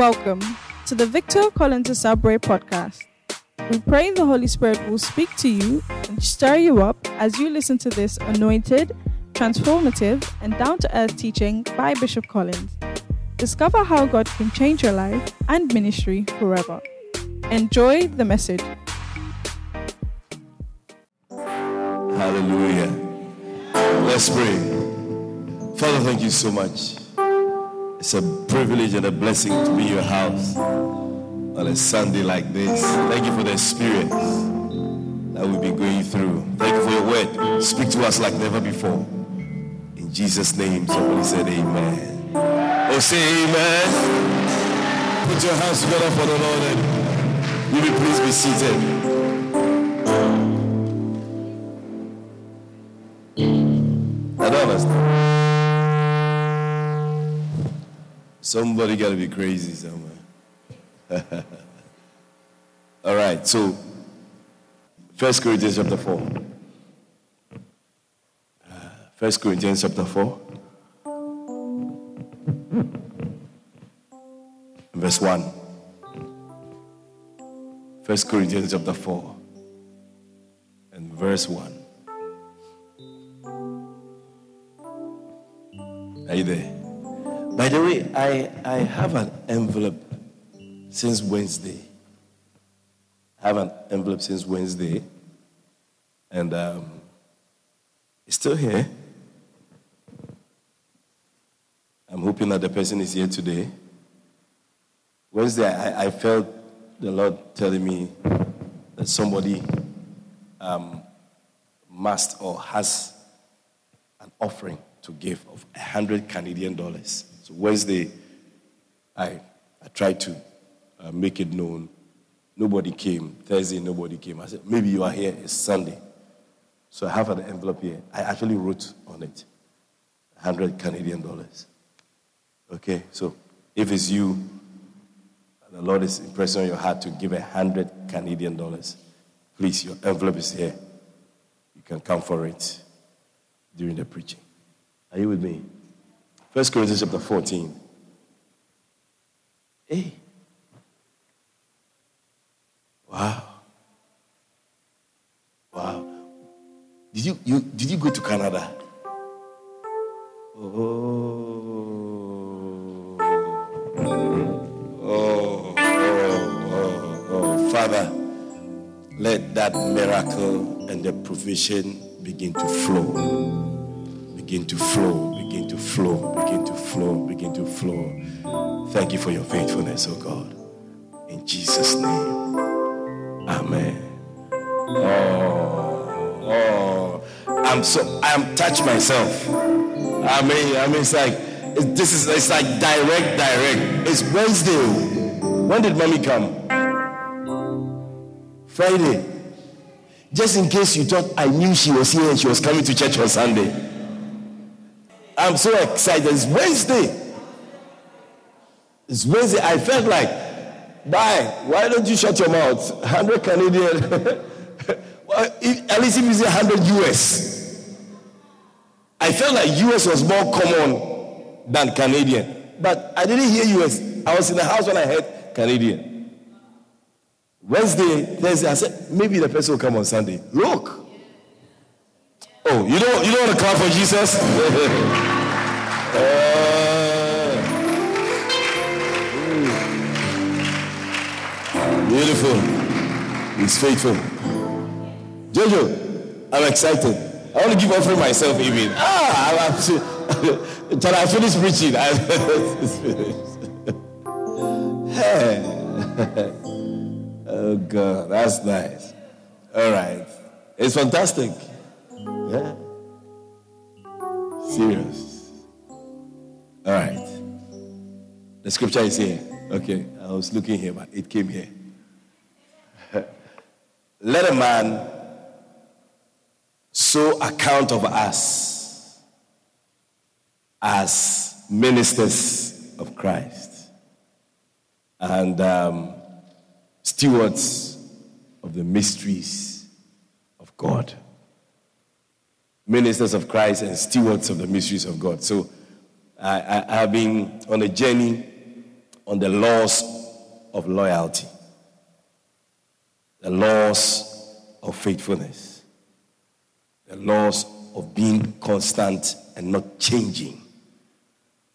Welcome to the Victor Collins Subway podcast. We pray the Holy Spirit will speak to you and stir you up as you listen to this anointed, transformative, and down to earth teaching by Bishop Collins. Discover how God can change your life and ministry forever. Enjoy the message. Hallelujah. Let's pray. Father, thank you so much. It's a privilege and a blessing to be in your house on a Sunday like this. Thank you for the experience that we've been going through. Thank you for your word. Speak to us like never before. In Jesus' name, somebody said amen. Oh, say amen. Put your hands together for the Lord and you may please be seated. Somebody got to be crazy somewhere. All right, so First Corinthians chapter 4. First Corinthians chapter 4. Verse 1. First Corinthians chapter 4 and verse 1. Are you there? By the way, I, I have an envelope since Wednesday. I have an envelope since Wednesday. And um, it's still here. I'm hoping that the person is here today. Wednesday, I, I felt the Lord telling me that somebody um, must or has an offering to give of 100 Canadian dollars. Wednesday, I, I tried to uh, make it known. Nobody came. Thursday, nobody came. I said, maybe you are here. It's Sunday. So I have an envelope here. I actually wrote on it 100 Canadian dollars. Okay, so if it's you, the Lord is impressing on your heart to give a 100 Canadian dollars, please, your envelope is here. You can come for it during the preaching. Are you with me? First Corinthians chapter 14. Hey. Wow. Wow. Did you, you did you go to Canada? Oh. Oh, oh, oh, oh. Father, let that miracle and the provision begin to flow begin to flow, begin to flow, begin to flow, begin to flow. Thank you for your faithfulness, oh God. In Jesus' name. Amen. Oh, oh. I'm so I'm touched myself. I mean, I mean it's like it, this is it's like direct, direct. It's Wednesday. When did mommy come? Friday. Just in case you thought I knew she was here and she was coming to church on Sunday. I'm so excited. It's Wednesday. It's Wednesday. I felt like, bye. Why don't you shut your mouth? 100 Canadian. at least if you say 100 US. I felt like US was more common than Canadian. But I didn't hear US. I was in the house when I heard Canadian. Wednesday, Thursday, I said, maybe the person will come on Sunday. Look. Oh, you don't you don't want to clap for Jesus? uh, beautiful. He's faithful. Jojo, I'm excited. I want to give offering myself even. Ah, I'm until I finish preaching. I hey. oh God, that's nice. All right. It's fantastic. Yeah. Serious. All right. The scripture is here. Okay. I was looking here, but it came here. Let a man so account of us as ministers of Christ and um, stewards of the mysteries of God ministers of Christ and stewards of the mysteries of God. So I, I, have been on a journey on the laws of loyalty, the laws of faithfulness, the laws of being constant and not changing.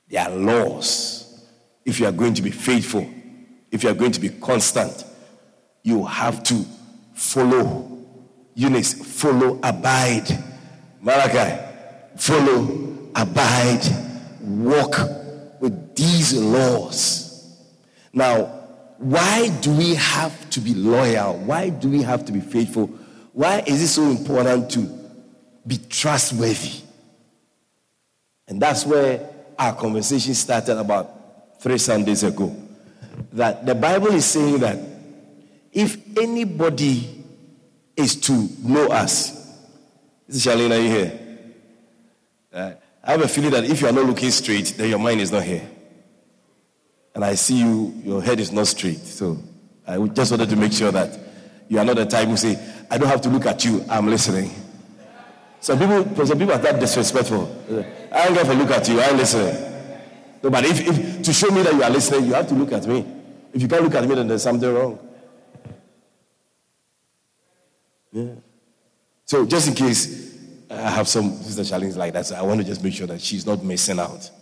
There are laws. If you are going to be faithful, if you are going to be constant, you have to follow. you Eunice, follow, abide. Malachi, follow, abide, walk with these laws. Now, why do we have to be loyal? Why do we have to be faithful? Why is it so important to be trustworthy? And that's where our conversation started about three Sundays ago. That the Bible is saying that if anybody is to know us, is Charlene, are you here? Uh, I have a feeling that if you are not looking straight, then your mind is not here. And I see you, your head is not straight. So I just wanted to make sure that you are not the type who say, I don't have to look at you, I'm listening. Some people, some people are that disrespectful. I don't have to look at you, I'm listening. No, but if, if to show me that you are listening, you have to look at me. If you can't look at me, then there's something wrong. Yeah. So just in case I have some sister challenges like that. So I want to just make sure that she's not missing out.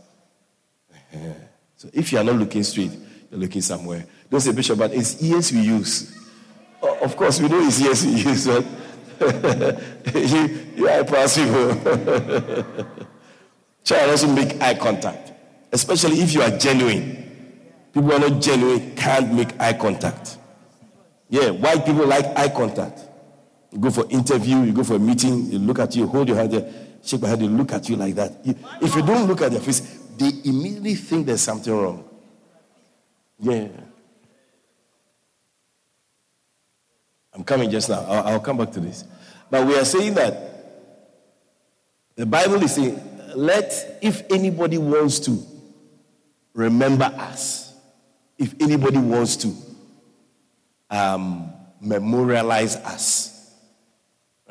So if you are not looking straight, you're looking somewhere. Don't say, Bishop, but it's ears we use. of course, we know it's ears we use, but you, you are possible. Try also make eye contact, especially if you are genuine. People are not genuine can't make eye contact. Yeah, white people like eye contact. You go for interview, you go for a meeting, you look at you, hold your hand there, shake my hand, they look at you like that. If you don't look at their face, they immediately think there's something wrong. Yeah. I'm coming just now. I'll, I'll come back to this. But we are saying that the Bible is saying, let, if anybody wants to remember us, if anybody wants to um, memorialize us,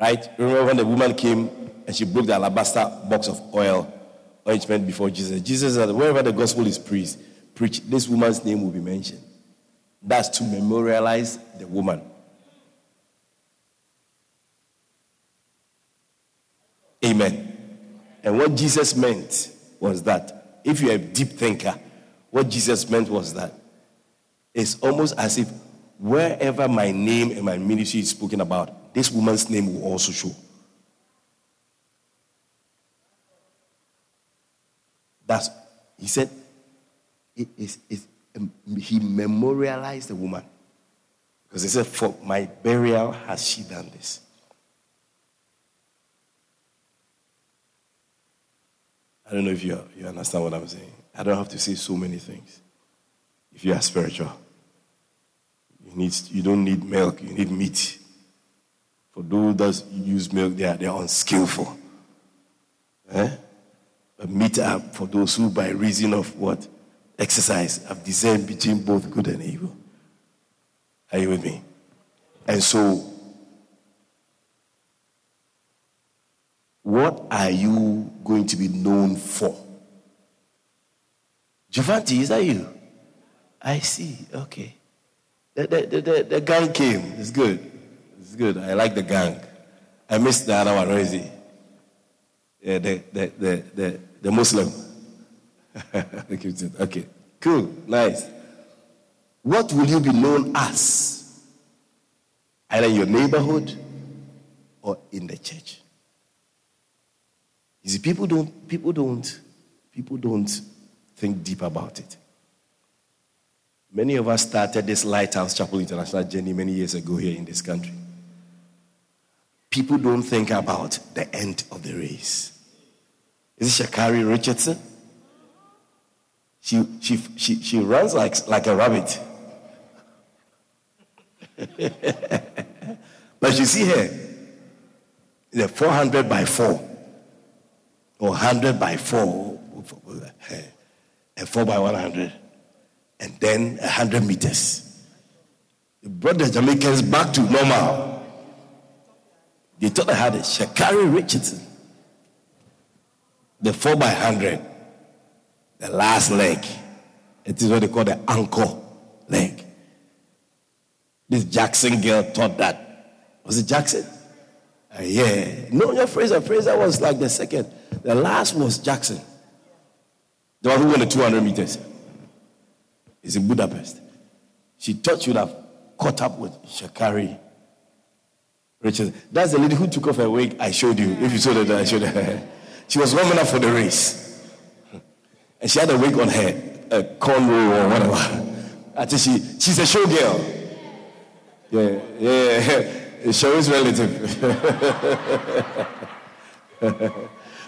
Right? Remember when the woman came and she broke the alabaster box of oil, ointment before Jesus. Jesus said, wherever the gospel is preached, preach, this woman's name will be mentioned. That's to memorialize the woman. Amen. And what Jesus meant was that if you're a deep thinker, what Jesus meant was that it's almost as if wherever my name and my ministry is spoken about, this woman's name will also show. That's, he said, it is, um, he memorialized the woman. Because he said, For my burial has she done this. I don't know if you, you understand what I'm saying. I don't have to say so many things. If you are spiritual, you, need, you don't need milk, you need meat. For those that use milk, they are, they are unskillful. Eh? A meet up for those who, by reason of what? Exercise, have discerned between both good and evil. Are you with me? And so, what are you going to be known for? Giovanni, is that you? I see. Okay. The, the, the, the guy came. It's good. It's good. I like the gang. I miss the other one. Where is he? Yeah, the, the, the, the, the Muslim. okay, cool, nice. What will you be known as? Either in your neighborhood or in the church. You see, people don't, people don't, people don't think deep about it. Many of us started this Lighthouse Chapel International journey many years ago here in this country people don't think about the end of the race. Is it Sha'Carri Richardson? She, she, she, she runs like, like a rabbit. but you see her, the 400 by 4 or 100 by 4 and 4 by 100 and then 100 meters. It brought the Jamaicans back to normal. They thought I had a Sha'Carri Richardson. The 4 by 100 the last leg. It is what they call the anchor leg. This Jackson girl taught that. Was it Jackson? Uh, yeah. No, your Fraser. Fraser was like the second. The last was Jackson. The one who won the 200 meters. It's in Budapest. She thought she would have caught up with Sha'Carri That's the lady who took off her wig I showed you. If you saw that, I showed her. She was warming up for the race. And she had a wig on her, a cornrow or whatever. I think she, she's a show girl. Yeah, yeah, show is relative.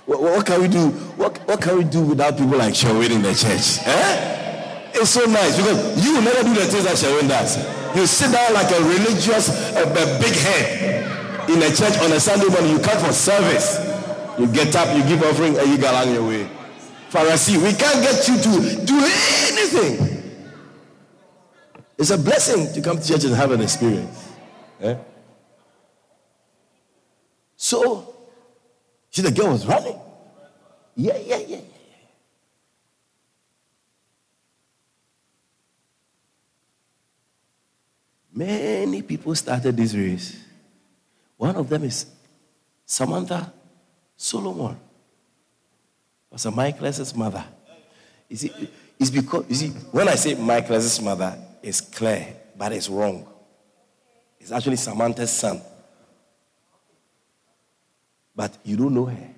what, what, can we do? What, what can we do without people like Sherwin in the church? Eh? It's so nice because you will never do the things that Sherwin does. You sit down like a religious, a, a big head in a church on a Sunday morning. You come for service. You get up, you give offering, and you go along your way. Pharisee, we can't get you to do anything. It's a blessing to come to church and have an experience. Eh? So, see, the girl was running. Yeah, yeah, yeah. Many people started this race. One of them is Samantha Solomon. Pastor Michael's mother. You see, it's because, you see, when I say Michael's mother, it's clear, but it's wrong. It's actually Samantha's son. But you don't know her.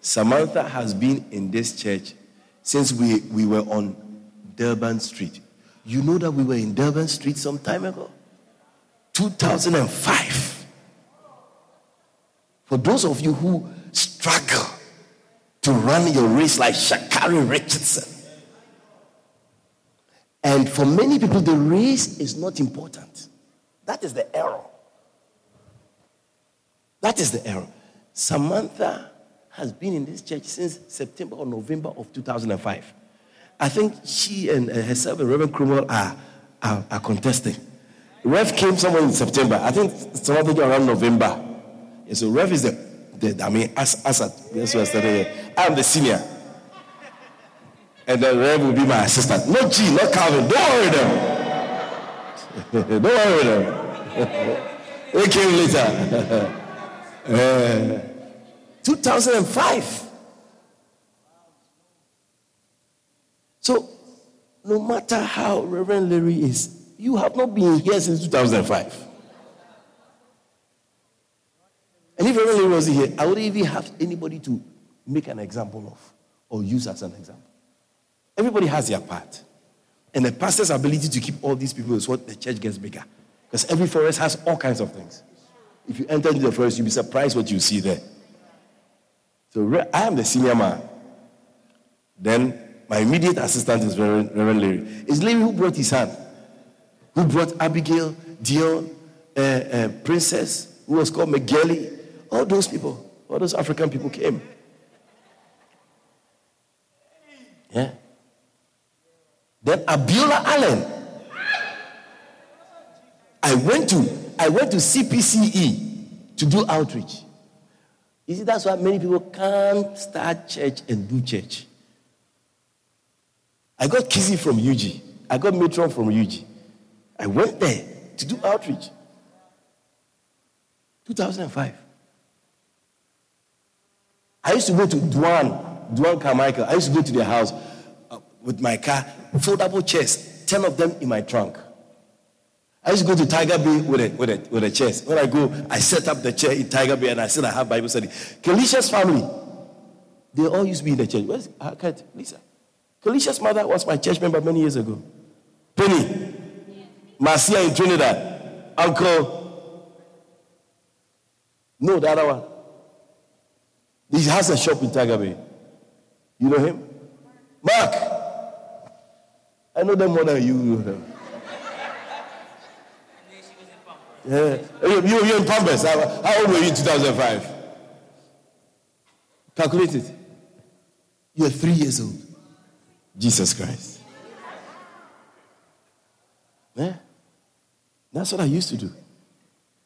Samantha has been in this church since we, we were on Durban Street. You know that we were in Durban Street some time ago? 2005. For those of you who struggle to run your race like Sha'Carri Richardson, and for many people, the race is not important. That is the error. That is the error. Samantha has been in this church since September or November of 2005. I think she and uh, herself and Reverend Cromwell are, are, are, contesting. Rev came somewhere in September. I think something around November. Yeah, so Rev is the, the I mean, as, as yes, I'm the senior. And then Rev will be my assistant. No G, not Calvin. Don't worry them. Don't worry them. they came later. uh, 2005. So, no matter how Reverend Larry is, you have not been here since 2005. And if Reverend wasn't here, I wouldn't even have anybody to make an example of or use as an example. Everybody has their part. And the pastor's ability to keep all these people is what the church gets bigger. Because every forest has all kinds of things. If you enter into the forest, you'll be surprised what you see there. So I am the senior man. Then my immediate assistant is Reverend, Reverend Larry. It's Larry who brought his hand, who brought Abigail, Dion, uh, uh, Princess, who was called McGilly. All those people, all those African people came. Yeah. Then Abiola Allen. I went to I went to CPCE to do outreach. You see, that's why many people can't start church and do church. I got Kizzy from UG. I got Matron from UG. I went there to do outreach. 2005. I used to go to Duan, Duan Carmichael. I used to go to their house uh, with my car, foldable chairs, 10 of them in my trunk. I used to go to Tiger Bay with a, with a, with a chair. When I go, I set up the chair in Tiger Bay and I said I have Bible study. Kelicia's family, they all used to be in the church. Where's Hakat? Lisa? Kelicia's mother was my church member many years ago. Penny. Marcia in Trinidad. Uncle. No, the other one. He has a shop in Bay. You know him? Mark. I know them more than you know them. Yeah. You, you're in Pampers. How, how old were you in 2005? Calculate it. You're three years old. Jesus Christ. Yeah. That's what I used to do.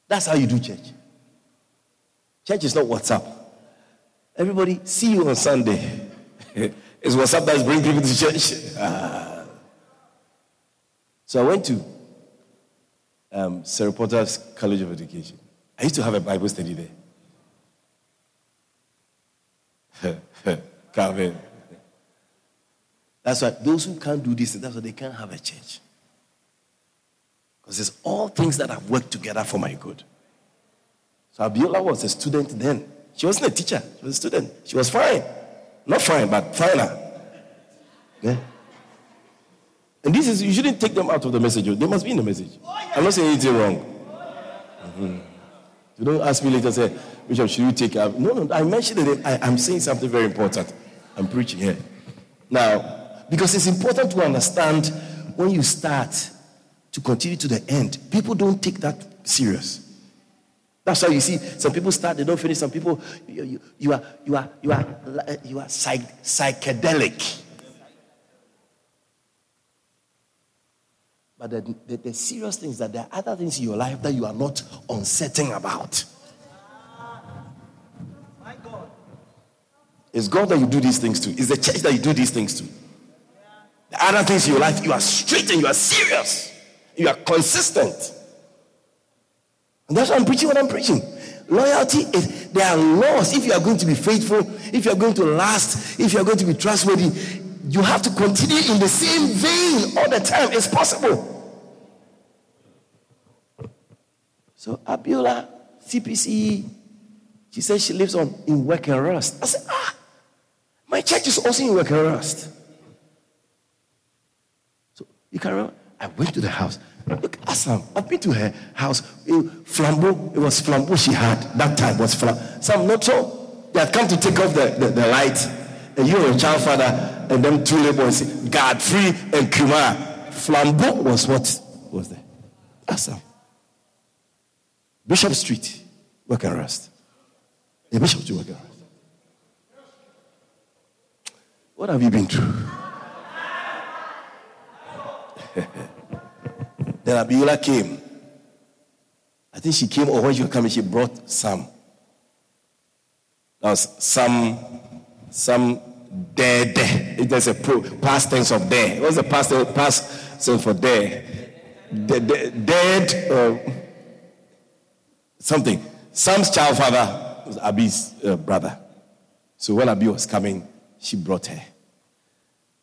That's how you do church. Church is not WhatsApp. Everybody, see you on Sunday. it's WhatsApp that's bringing people to church. So I went to um, Cyril Potter's College of Education. I used to have a Bible study there. That's why those who can't do this, that's why they can't have a church. Because it's all things that have worked together for my good. So Abiola was a student then. She wasn't a teacher, she was a student. She was fine. Not fine, but finer. Yeah? And this is, you shouldn't take them out of the message. They must be in the message. I'm not saying anything wrong. Mm-hmm. You don't ask me later, say, Bishop, should you take out? No, no, I mentioned it. I, I'm saying something very important. I'm preaching here. Now, because it's important to understand when you start to continue to the end, people don't take that serious. That's why you see some people start, they don't finish. Some people, you, you, you are, you are, you are, you are psych, psychedelic. But the, the, the, serious thing is that there are other things in your life that you are not uncertain about. It's God that you do these things to. It's the church that you do these things to. The other things in your life, you are straight and you are serious. You are consistent. And that's why I'm preaching what I'm preaching. Loyalty is, there are laws. If you are going to be faithful, if you are going to last, if you are going to be trustworthy, you have to continue in the same vein all the time. It's possible. So Abiola, CPC, she said she lives on in Werk-en-Rust. I said, ah, my church is also in Werk-en-Rust. So you can remember, I went to the house. Look, Assam, I've been to her house. flambeau, it was flambeau she had. That time was flambeau. Some not so. They had come to take off the, the, the light. And you were a child father, and them two boys, Godfrey and Kumar. Flambeau was what was there. Assam. Bishop Street, Werk-en-Rust. Bishop Street, Werk-en-Rust. What have you been through? then Abiola came. I think she came, or when she was coming, she brought some. That was some, some dead. There's a past tense of dead. What's the past, past tense for dead? Dead, dead or something. Sam's child father was Abi's uh, brother. So when Abi was coming, she brought her.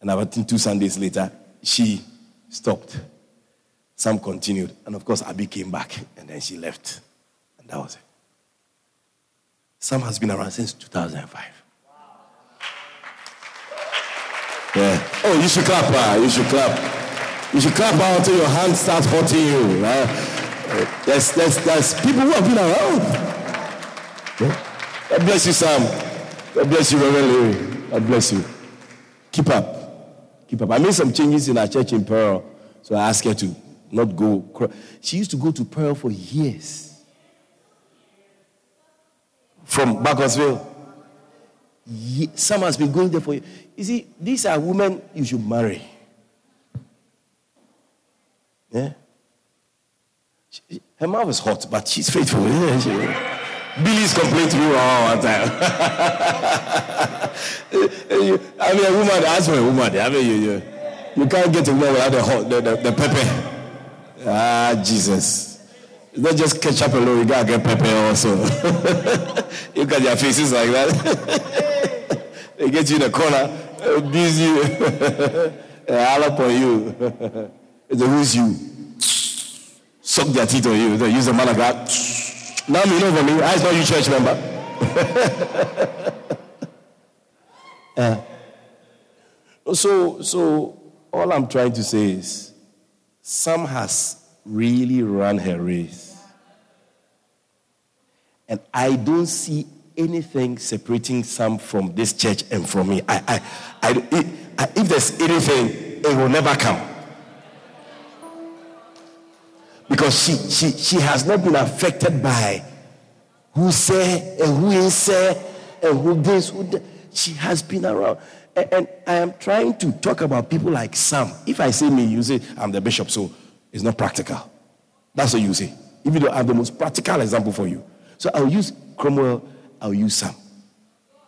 And about two Sundays later, she stopped. Sam continued. And of course, Abby came back and then she left. And that was it. Sam has been around since 2005. Yeah. Oh, you should clap. Uh, you should clap. You should clap out until your hand starts hurting you. Uh, there's, there's, there's people who have been around. God bless you, Sam. God bless you, Reverend Larry. God bless you. Keep up. Keep up. I made some changes in our church in Pearl, so I asked her to not go. She used to go to Pearl for years. From Bacchusville. Some has been going there for you. You see, these are women you should marry. Yeah? Her mouth is hot, but she's faithful. Billy's complained to me all the time. I mean, a woman, ask for a woman. I mean, you, you, you can't get a woman without the, hot, the, the, the pepper. Ah, Jesus. Not just ketchup alone, you gotta get pepper also. you got their faces like that. they get you in the corner, abuse you, all up on you. they who's you. Suck their teeth on you. They use the God. Now you know for me. I saw you church member. uh, so, so all I'm trying to say is, Sam has really run her race, and I don't see anything separating Sam from this church and from me. I, I, I, if there's anything, it will never come because she, she, she has not been affected by who say and who is say and who this, who that. She has been around. And, and, I am trying to talk about people like Sam. If I say me, you say I'm the bishop, so it's not practical. That's what you say. If you don't have the most practical example for you. So I'll use Cromwell, I'll use Sam.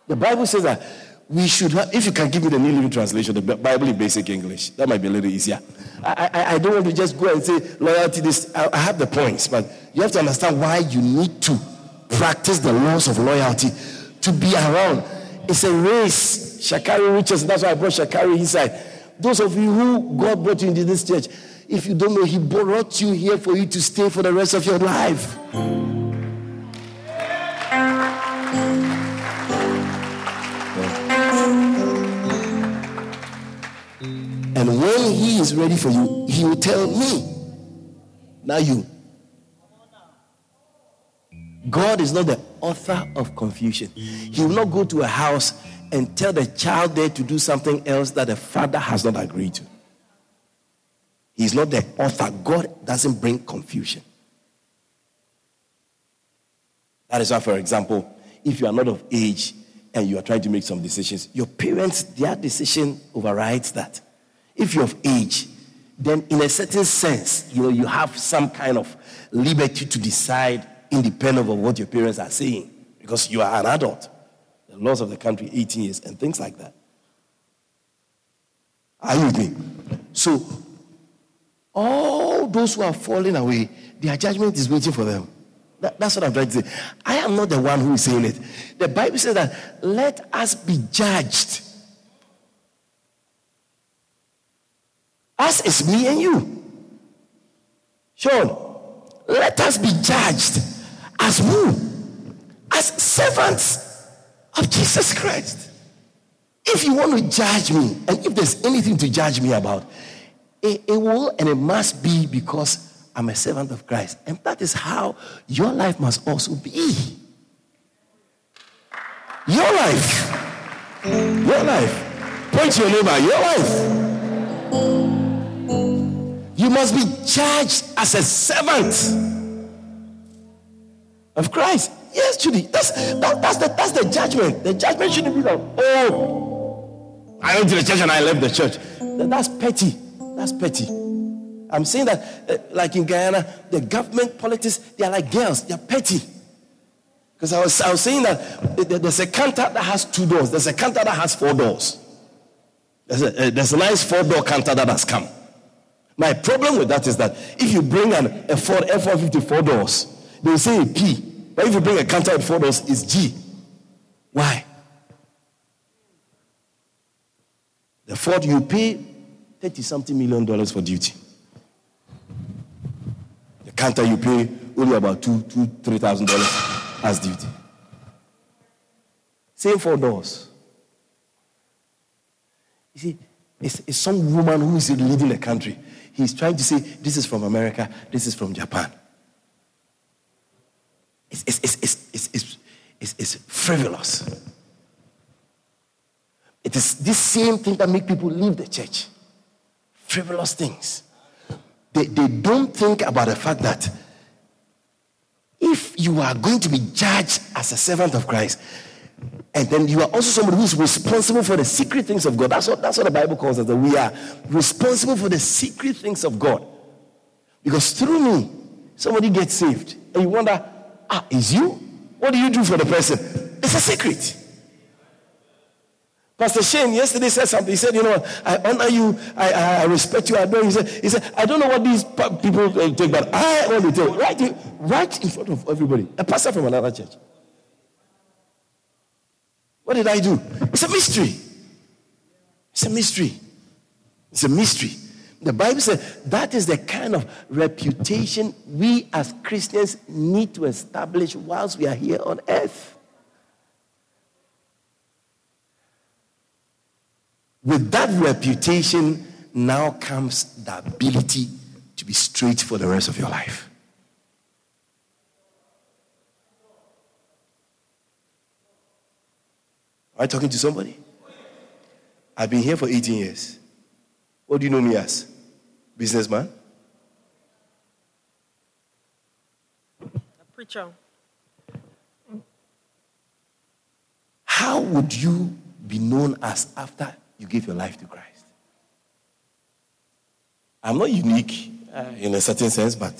The Bible says that we should have, if you can give me the New Living Translation, the Bible in basic English, that might be a little easier. I, I, I don't want to just go and say loyalty, this, I, I have the points, but you have to understand why you need to practice the laws of loyalty to be around. It's a race. Sha'Carri Richards, that's why I brought Sha'Carri inside. Those of you who God brought you into this church, if you don't know, He brought you here for you to stay for the rest of your life. And when He is ready for you, He will tell me. Now, you. God is not the author of confusion. He will not go to a house and tell the child there to do something else that the father has not agreed to. He's not the author. God doesn't bring confusion. That is why, for example, if you are not of age and you are trying to make some decisions, your parents, their decision overrides that. If you're of age, then in a certain sense, you know, you have some kind of liberty to decide independent of what your parents are saying because you are an adult. The laws of the country, 18 years, and things like that. Are you with me? So all those who are falling away, their judgment is waiting for them. That, that's what I'm trying to say. I am not the one who is saying it. The Bible says that let us be judged. Us is me and you. Sean, let us be judged as who? As servants of Jesus Christ. If you want to judge me, and if there's anything to judge me about, it, it will and it must be because I'm a servant of Christ. And that is how your life must also be. Your life. Your life. Point to your neighbor, your life. You must be judged as a servant of Christ. Yes, Judy. That's that, that's the that's the judgment. The judgment shouldn't be like, oh, I went to the church and I left the church. That's petty. That's petty. I'm saying that, uh, like in Guyana, the government politics, they are like girls, they are petty. Because I was, I was saying that there's a counter that has two doors, there's a counter that has four doors. There's a, uh, there's a nice four door counter that has come. My problem with that is that if you bring an, a Ford F-150 four doors, they will say a P. But if you bring a counter with four doors, it's G. Why? The Ford you pay 30 something million dollars for duty. The counter you pay only about two, two, three thousand dollars as duty. Same for doors. You see, it's, it's some woman who is leading a country. He's trying to say, this is from America, this is from Japan. It's, it's, it's, it's, it's, it's, it's frivolous. It is this same thing that make people leave the church frivolous things. They, they don't think about the fact that if you are going to be judged as a servant of Christ, and then you are also somebody who's responsible for the secret things of God. That's what, that's what the Bible calls us, that we are responsible for the secret things of God. Because through me, somebody gets saved. And you wonder, ah, is you? What do you do for the person? It's a secret. Pastor Shane yesterday said something. He said, You know, I honor you, I, I, respect you, I adore you. He said, he said, I don't know what these people take, but I to tell. Right, right in front of everybody. A pastor from another church. What did I do? It's a mystery. It's a mystery. It's a mystery. The Bible says that is the kind of reputation we as Christians need to establish whilst we are here on earth. With that reputation now comes the ability to be straight for the rest of your life. Am I talking to somebody? I've been here for 18 years. What do you know me as? Businessman? A preacher. How would you be known as after you gave your life to Christ. I'm not unique uh, in a certain sense, but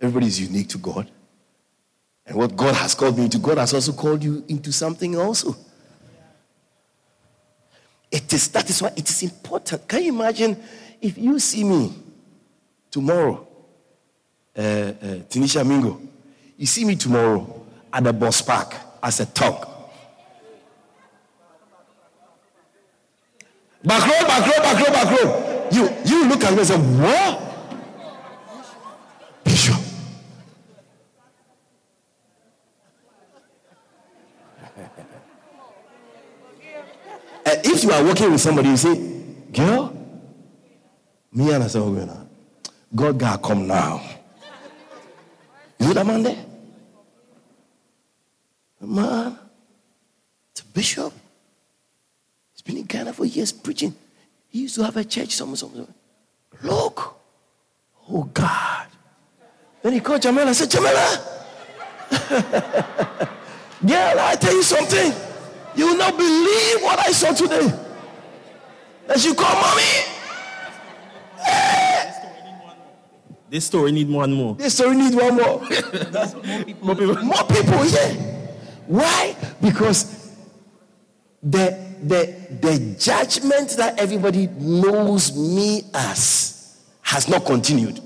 everybody is unique to God. And what God has called me to, God has also called you into something also. It is that is why it is important. Can you imagine if you see me tomorrow, uh, uh, Tinisha Mingo, you see me tomorrow at the bus park as a talk. Back row, back row, back row, back row. You, you look at me and say, what? Bishop. and if you are working with somebody, you say, girl, me and I say, oh, God, God, come now. You that man there? Man, it's a bishop. He's been in Ghana for years preaching. He used to have a church somewhere, somewhere. Look. Oh, God. Then he called Jamela. and said, Jamila, girl, I tell you something. You will not believe what I saw today. That you call mommy. This story need one more. This story need one more. more people. More people. More people, yeah. Why? Because the, the, the judgment that everybody knows me as has not continued.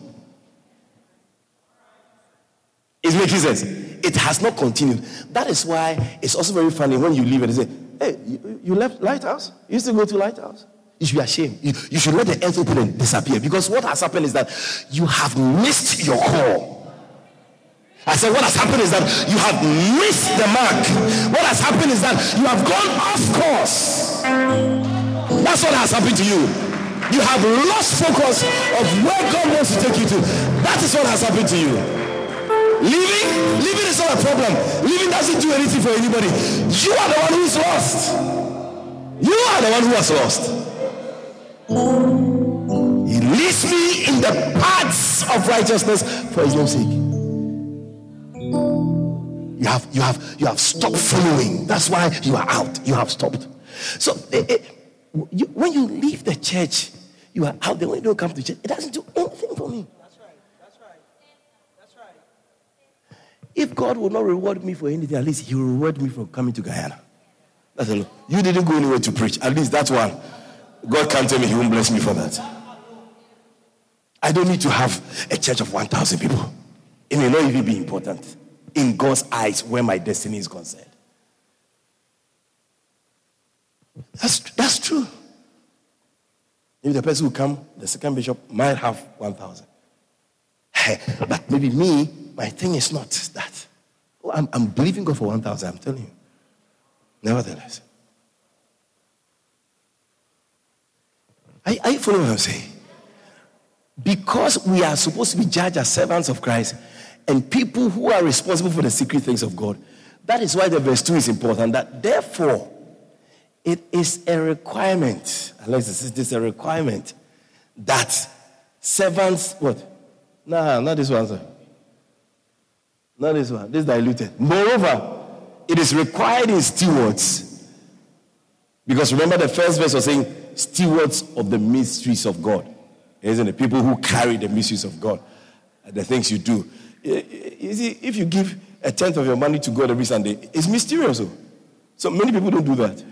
Is making sense? It has not continued. That is why it's also very funny when you leave and they say, Hey, you, left Lighthouse? You used to go to Lighthouse? You should be ashamed. You, you should let the earth open and disappear because what has happened is that you have missed your call. I said, what has happened is that you have missed the mark. What has happened is that you have gone off course. That's what has happened to you. You have lost focus of where God wants to take you to. That is what has happened to you. Living, living is not a problem. Living doesn't do anything for anybody. You are the one who's lost. You are the one who has lost. He leads me in the paths of righteousness for his name's sake. You have, you have, you have stopped following. That's why you are out. You have stopped. So it, it, you, when you leave the church, you are out there. When you don't come to church, it doesn't do anything for me. If God will not reward me for anything, at least He will reward me for coming to Guyana. That's. You didn't go anywhere to preach. At least that's one. God can't tell me He won't bless me for that. I don't need to have a church of 1,000 people. It may not even be important in God's eyes where my destiny is concerned. That's, that's true. Maybe the person who come, the second bishop, might have 1,000. but maybe me, my thing is not that. Oh, I'm, I'm believing God for 1,000, I'm telling you. Nevertheless. Are, are you following what I'm saying? Because we are supposed to be judged as servants of Christ and people who are responsible for the secret things of God. That is why the verse 2 is important. That therefore, it is a requirement, unless is a requirement, that servants, what? Nah, not this one, sir. Not this one. This is diluted. Moreover, it is required in stewards. Because remember, the first verse was saying, stewards of the mysteries of God. Isn't it? People who carry the mysteries of God, the things you do. You see, if you give a tenth of your money to God every Sunday, it's mysterious. Oh. So many people don't do that.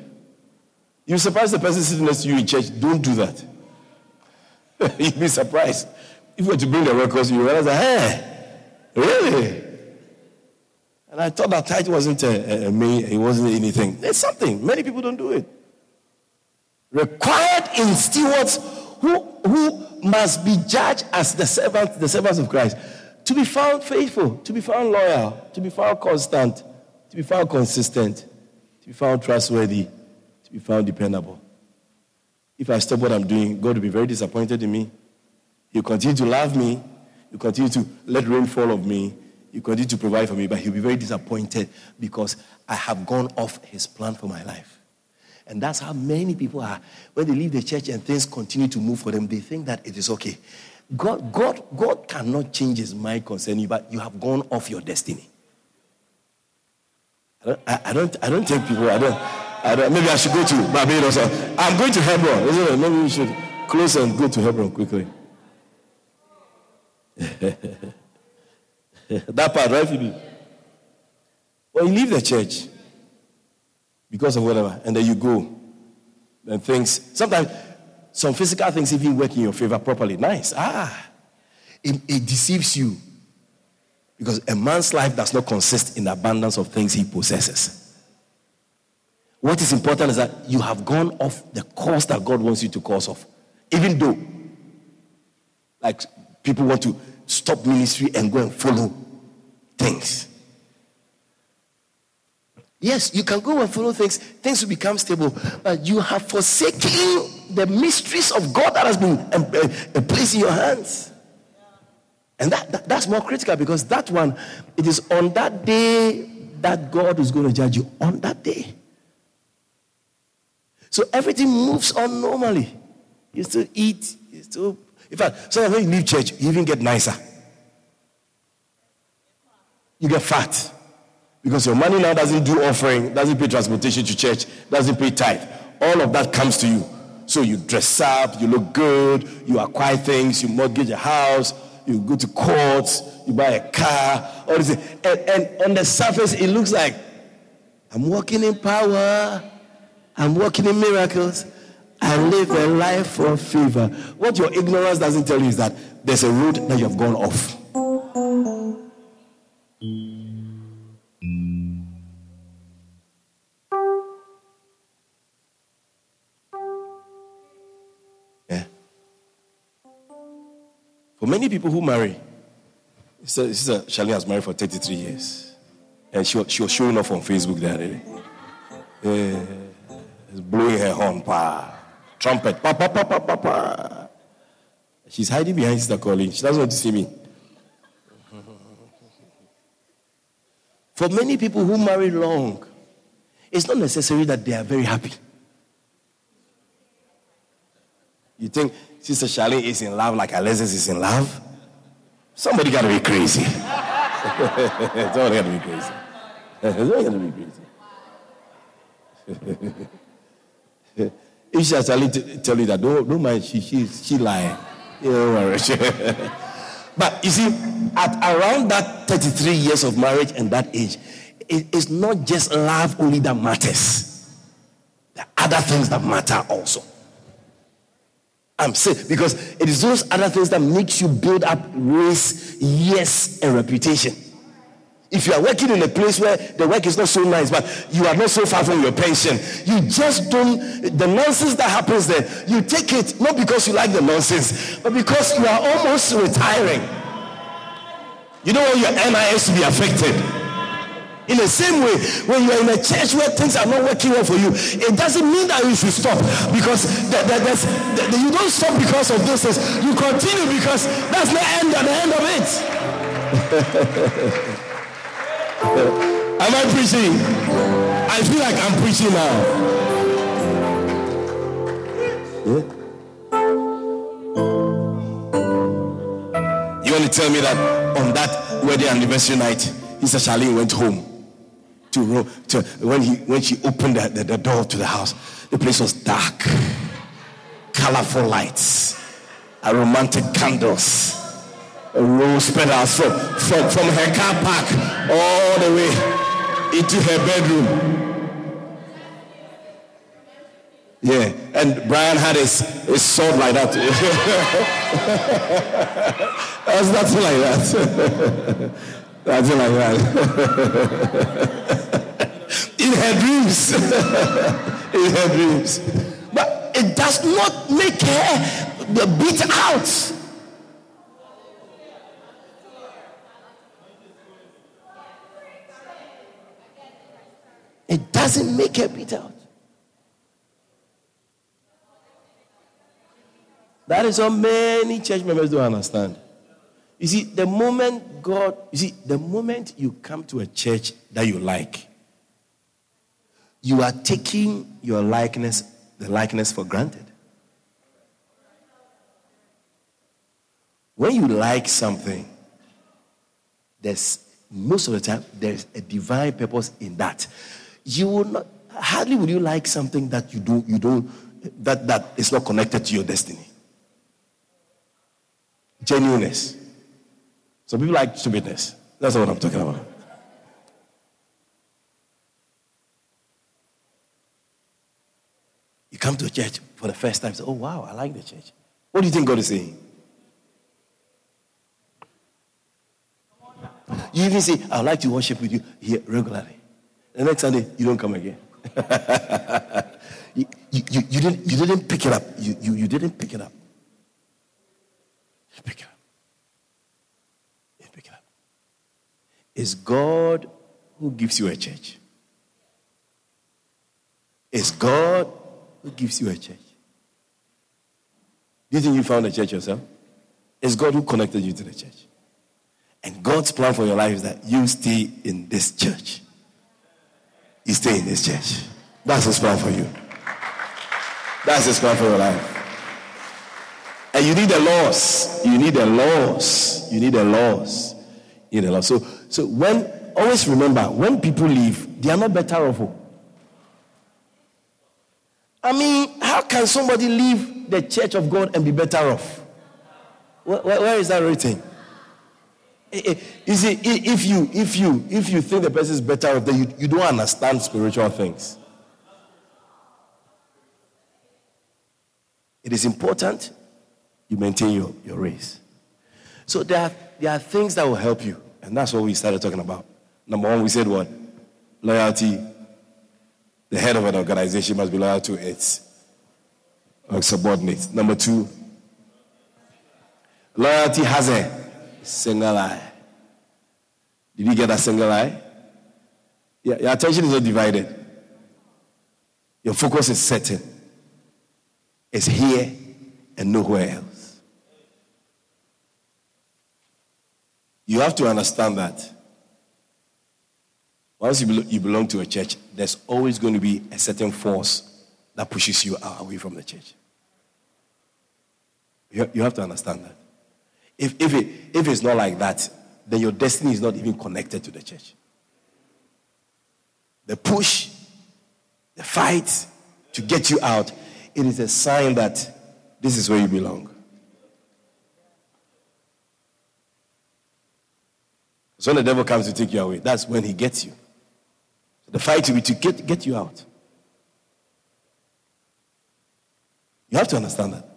You surprise the person sitting next to you in church, don't do that. You'd be surprised. If you were to bring the records, you realize hey, really? And I thought that tithe wasn't a, a, a, it wasn't anything. It's something. Many people don't do it. Required in stewards who, who must be judged as the servants, the servants of Christ, to be found faithful, to be found loyal, to be found constant, to be found consistent, to be found trustworthy, to be found dependable. If I stop what I'm doing, God will be very disappointed in me. He'll continue to love me. He'll continue to let rain fall on me. He'll continue to provide for me, but he'll be very disappointed because I have gone off his plan for my life. And that's how many people are. When they leave the church and things continue to move for them, they think that it is okay. God, God, God cannot change his mind concerning you, but you have gone off your destiny. I don't, I, I don't, I don't think people, I don't, I don't, maybe I should go to Barbados. I'm going to Hebron, isn't it? Maybe we should close and go to Hebron quickly. that part, right, Phoebe? Well, you leave the church because of whatever, and then you go. And things, sometimes some physical things even work in your favor properly. Nice. Ah, it, it deceives you. Because a man's life does not consist in the abundance of things he possesses. What is important is that you have gone off the course that God wants you to course off. Even though, like, people want to stop ministry and go and follow things. Yes, you can go and follow things, things will become stable, but you have forsaken the mysteries of God that has been um, uh, placed in your hands. And that, that, that's more critical because that one, it is on that day that God is going to judge you. On that day. So everything moves on normally. You still eat, you still. In fact, sometimes when you leave church, you even get nicer. You get fat. Because your money now doesn't do offering, doesn't pay transportation to church, doesn't pay tithe. All of that comes to you. So you dress up, you look good, you acquire things, you mortgage a house, you go to courts, you buy a car, all this. And, and on the surface, it looks like I'm walking in power, I'm walking in miracles. I live a life of favor. What your ignorance doesn't tell you is that there's a road that you have gone off. Yeah. For many people who marry, Sister Charlene has married for 33 years. And she, she was showing off on Facebook other day. Yeah, blowing her horn, pa. Trumpet, pa, pa, pa, pa, pa, pa. She's hiding behind Sister Colleen. She doesn't want to see me. For many people who marry long, it's not necessary that they are very happy. You think Sister Charlene is in love like Alexis is in love? Somebody got to be crazy. Somebody got to be crazy. Somebody got to be crazy. if Sister Charlene tell you that, don't, don't mind, she, she, she lying. You know, but you see, at around that 33 years of marriage and that age, it, it's not just love only that matters. There are other things that matter also. I'm saying because it is those other things that makes you build up race, yes, and reputation. If you are working in a place where the work is not so nice, but you are not so far from your pension, you just don't, the nonsense that happens there, you take it not because you like the nonsense, but because you are almost retiring. You don't want your NIS to be affected. In the same way, when you are in a church where things are not working well for you, it doesn't mean that you should stop because you don't stop because of this. You continue because that's the end the end of it. Am I preaching? I feel like I'm preaching now. You want to tell me that on that wedding anniversary night, Mr. Charlene went home to, to when he when she opened the, the, the door to the house, the place was dark, colorful lights, and romantic candles, rose petals from, from, from her car park all the way into her bedroom. Yeah, and Brian had his, his sword like that. That's nothing like that. Nothing like that in her dreams. in her dreams. But it does not make her beat out. It doesn't make a beat out. That is what many church members don't understand. You see, the moment God, you see, the moment you come to a church that you like, you are taking your likeness, the likeness for granted. When you like something, there's most of the time there's a divine purpose in that. You will not hardly will you like something that you do you don't that that is not connected to your destiny. Genuineness. Some people like stupidness. That's what I'm talking about. You come to a church for the first time, say, Oh, wow, I like the church. What do you think God is saying? You even say, I'd like to worship with you here regularly. The next Sunday, you don't come again. you, you, you, didn't, you didn't pick it up. You, you, you didn't pick it up. Pick it up. You pick it up. It's God who gives you a church. It's God who gives you a church. Do you think you found a church yourself? It's God who connected you to the church. And God's plan for your life is that you stay in this church. You stay in this church. That's His plan for you. That's His plan for your life. And you need the laws. You need the laws. You need the laws. You need the laws. So, so when always remember when people leave, they are not better off. Oh. I mean, how can somebody leave the church of God and be better off? where, where is that written? Eh, eh, you see, if you if you if you think the person is better off, then you, you don't understand spiritual things. It is important you maintain your, your race. So there are, there are things that will help you, and that's what we started talking about. Number one, we said what? Loyalty. The head of an organization must be loyal to its subordinates. Number two, loyalty has a single eye. Did you get a single eye? Yeah, your attention is not divided. Your focus is certain. It's here and nowhere else. You have to understand that once you, you belong to a church, there's always going to be a certain force that pushes you away from the church. You, you have to understand that. If, if, it, if it's not like that, then your destiny is not even connected to the church. The push, the fight to get you out, it is a sign that this is where you belong. So when the devil comes to take you away, that's when he gets you. The fight will be to get, get you out. You have to understand that.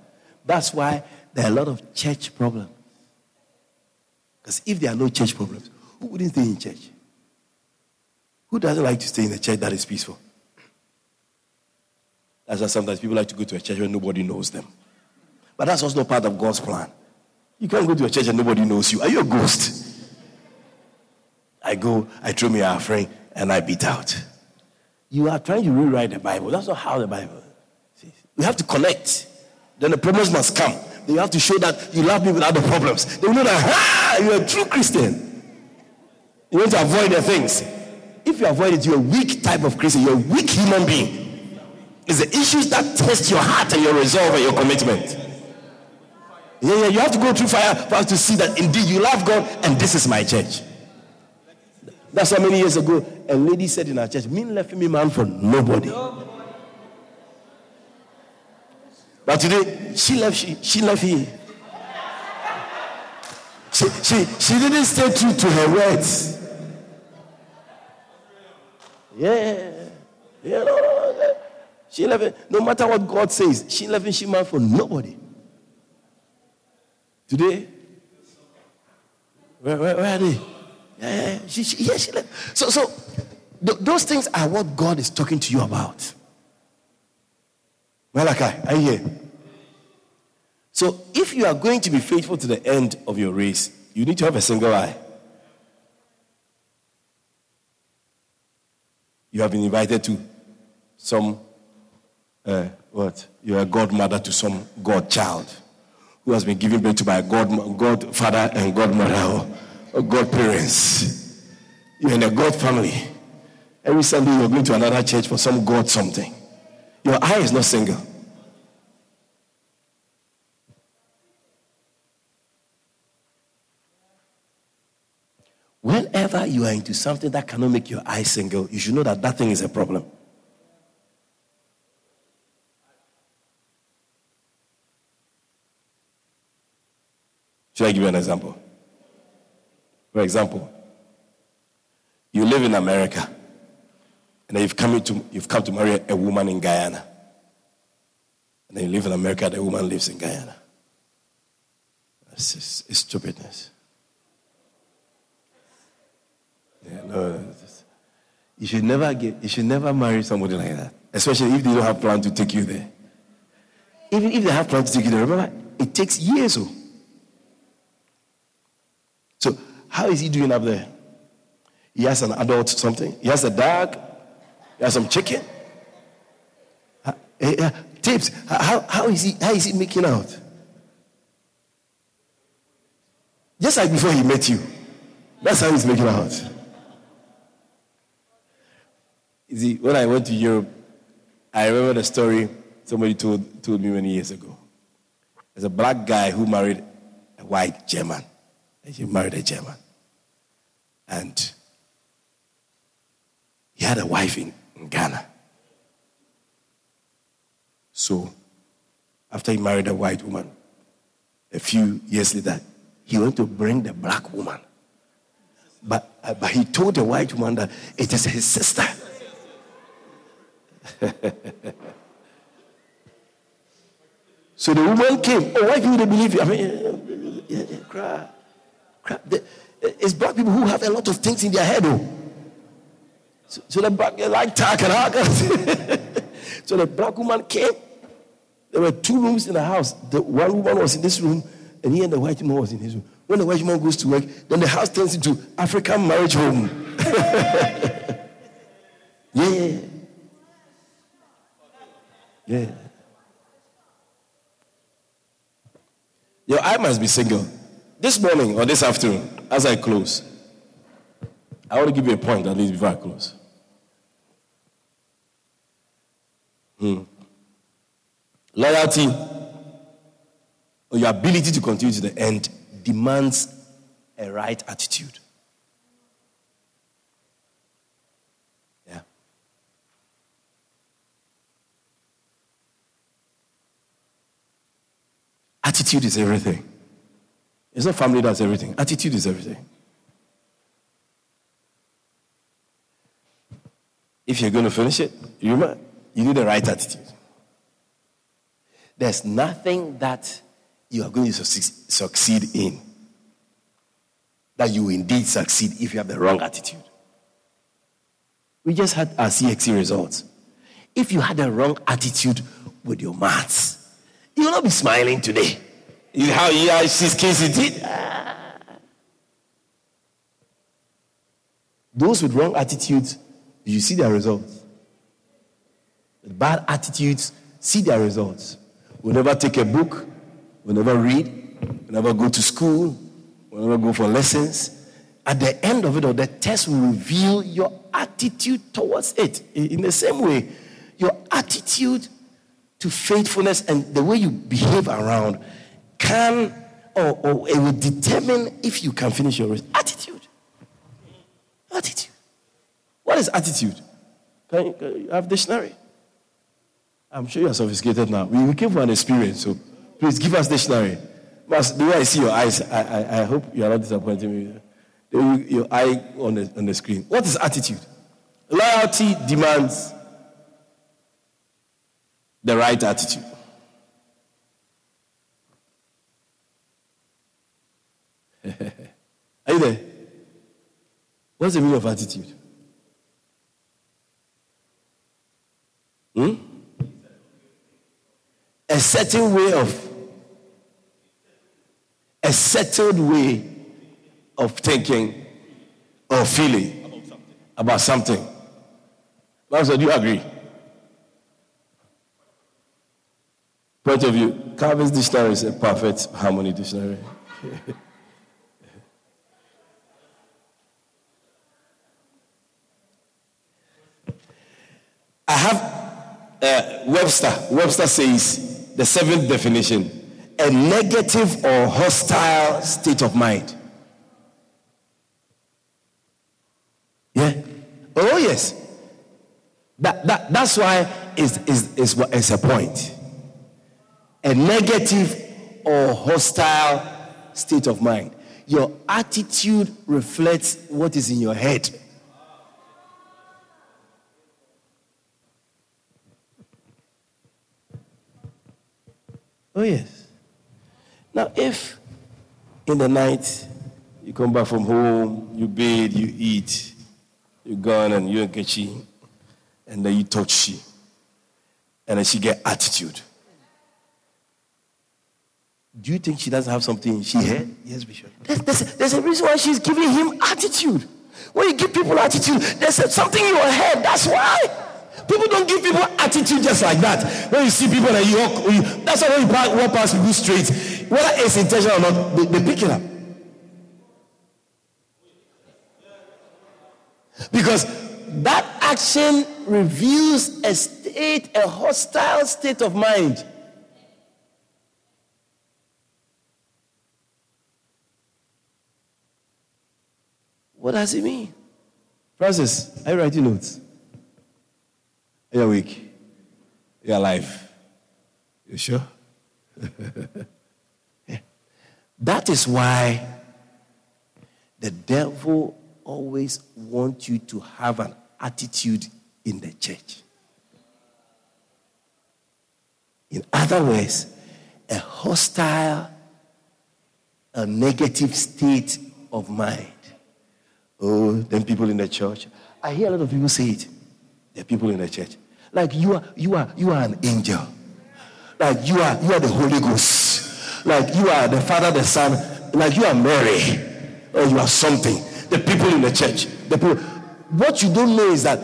That's why there are a lot of church problems. Because if there are no church problems, who wouldn't stay in church? Who doesn't like to stay in a church that is peaceful? That's why sometimes people like to go to a church where nobody knows them. But that's also part of God's plan. You can't go to a church and nobody knows you. Are you a ghost? I go, I throw me a offering, and I beat out. You are trying to rewrite the Bible. That's not how the Bible. See, we have to connect. Then the problems must come. You have to show that you love me without the problems. They will know that, ah, you're a true Christian. You want to avoid the things. If you avoid it, you're a weak type of Christian. You're a weak human being. It's the issues that test your heart and your resolve and your commitment. Yeah, yeah, you have to go through fire for us to see that indeed you love God and this is my church. That's how many years ago a lady said in our church, Me left me man for nobody. But today, she left, she, she left here. She, she, she didn't stay true to her words. Yeah. Yeah, no, no, no. She left. No matter what God says, she left she man for nobody. Today, where, where, where are they? Yeah, she, she, yeah, she left. So, so th- those things are what God is talking to you about. Malachi, are you here? So, if you are going to be faithful to the end of your race, you need to have a single eye. You have been invited to some, uh, what? You're a godmother to some godchild who has been given birth to by god, godfather and godmother or, godparents. You're in a God family. Every Sunday you're going to another church for some God something. Your eye is not single. Whenever you are into something that cannot make your eyes single, you should know that that thing is a problem. Should I give you an example? For example, you live in America and then you've come, into, you've come to marry a woman in Guyana. And then you live in America, the woman lives in Guyana. It's, it's, it's stupidness. No, you should never get, you should never marry somebody like that, especially if they don't have plan to take you there. Even if they have plan to take you there, remember, it takes years. Oh. So, how is he doing up there? He has an adult something. He has a dog. He has some chicken. Uh, uh, tips. How, how is he? How is he making out? Just like before he met you. That's how he's making out. You see, when I went to Europe, I remember the story somebody told, told me many years ago. There's a black guy who married a white German. And he married a German. And he had a wife in, in Ghana. So, after he married a white woman, a few years later, he went to bring the black woman. But, uh, but he told the white woman that it is his sister. so the woman came. Oh, why people believe you? I mean, yeah, crap. The, it's black people who have a lot of things in their head. Oh. So, so the black, like talk and all So the black woman came. There were two rooms in the house. The one woman was in this room, and he and the white woman was in his room. When the white woman goes to work, then the house turns into African marriage home. yeah. Yeah. Your eye must be single. This morning or this afternoon, as I close, I want to give you a point at least before I close. Hmm. Loyalty or your ability to continue to the end demands a right attitude. Attitude is everything. It's not family that's everything. Attitude is everything. If you're going to finish it, you, remember, you need the right attitude. There's nothing that you are going to succeed in that you indeed succeed if you have the wrong attitude. We just had our CXC results. If you had the wrong attitude with your maths, you will not be smiling today. You how yeah, she's Casey did. Those with wrong attitudes, you see their results. Bad attitudes, see their results. We never take a book, we never read, we never go to school, we never go for lessons. At the end of it all, the test will reveal your attitude towards it. In the same way, your attitude to faithfulness and the way you behave around can or, or it will determine if you can finish your race. Attitude. Attitude. What is attitude? Can you, can you have dictionary? I'm sure you are sophisticated now. We came from an experience, so please give us dictionary. Mas, the way I see your eyes, I, I, I hope you are not disappointing me. Your eye on the, on the screen. What is attitude? Loyalty demands the right attitude. Are you there? What's the meaning of attitude? Hmm? A certain way of, a settled way of thinking or feeling about something. Master, do you agree? Point of view, Calvin's dictionary is a perfect harmony dictionary. I have uh, Webster. Webster says the seventh definition a negative or hostile state of mind. Yeah? Oh, yes. That, that, that's why it's, it's, it's, it's a point. A negative or hostile state of mind. Your attitude reflects what is in your head. Oh, yes. Now, if in the night you come back from home, you bathe, you eat, you gone and you and Kechi, and then you touch she, and then she get attitude. Do you think she doesn't have something in she had? Yes, Bishop. There's, there's, there's a reason why she's giving him attitude. When you give people attitude, there's something in your head. That's why. People don't give people attitude just like that. When you see people that you walk, you, that's why when you walk past people straight, whether it's intentional or not, they, they pick it up. Because that action reveals a state, a hostile state of mind. What does it mean? Francis, are you writing notes? Are you awake? You're alive. You sure? yeah. That is why the devil always wants you to have an attitude in the church. In other words, a hostile, a negative state of mind. Oh, then people in the church. I hear a lot of people say it. There are people in the church. Like you are, you are, you are an angel. Like you are, you are the Holy Ghost. Like you are the Father, the Son. Like you are Mary, or you are something. The people in the church. The people. What you don't know is that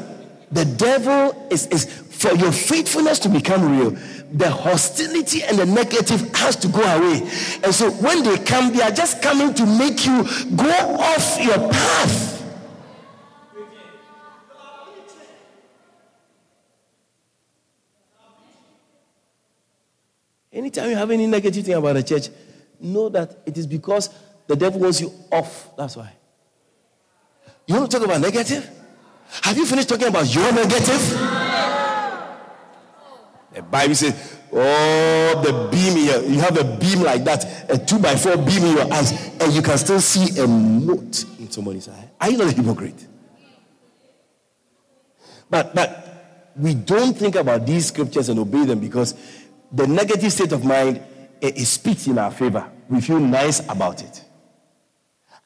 the devil is, is for your faithfulness to become real. The hostility and the negative has to go away. And so when they come, they are just coming to make you go off your path. Anytime you have any negative thing about the church, know that it is because the devil wants you off. That's why. You want to talk about negative? Have you finished talking about your negative? The Bible says, Oh, the beam here. You have a beam like that, a two by four beam in your eyes, and you can still see a mote in somebody's eye. Are you not a hypocrite? But but we don't think about these scriptures and obey them because the negative state of mind eh, it speaks in our favor. We feel nice about it.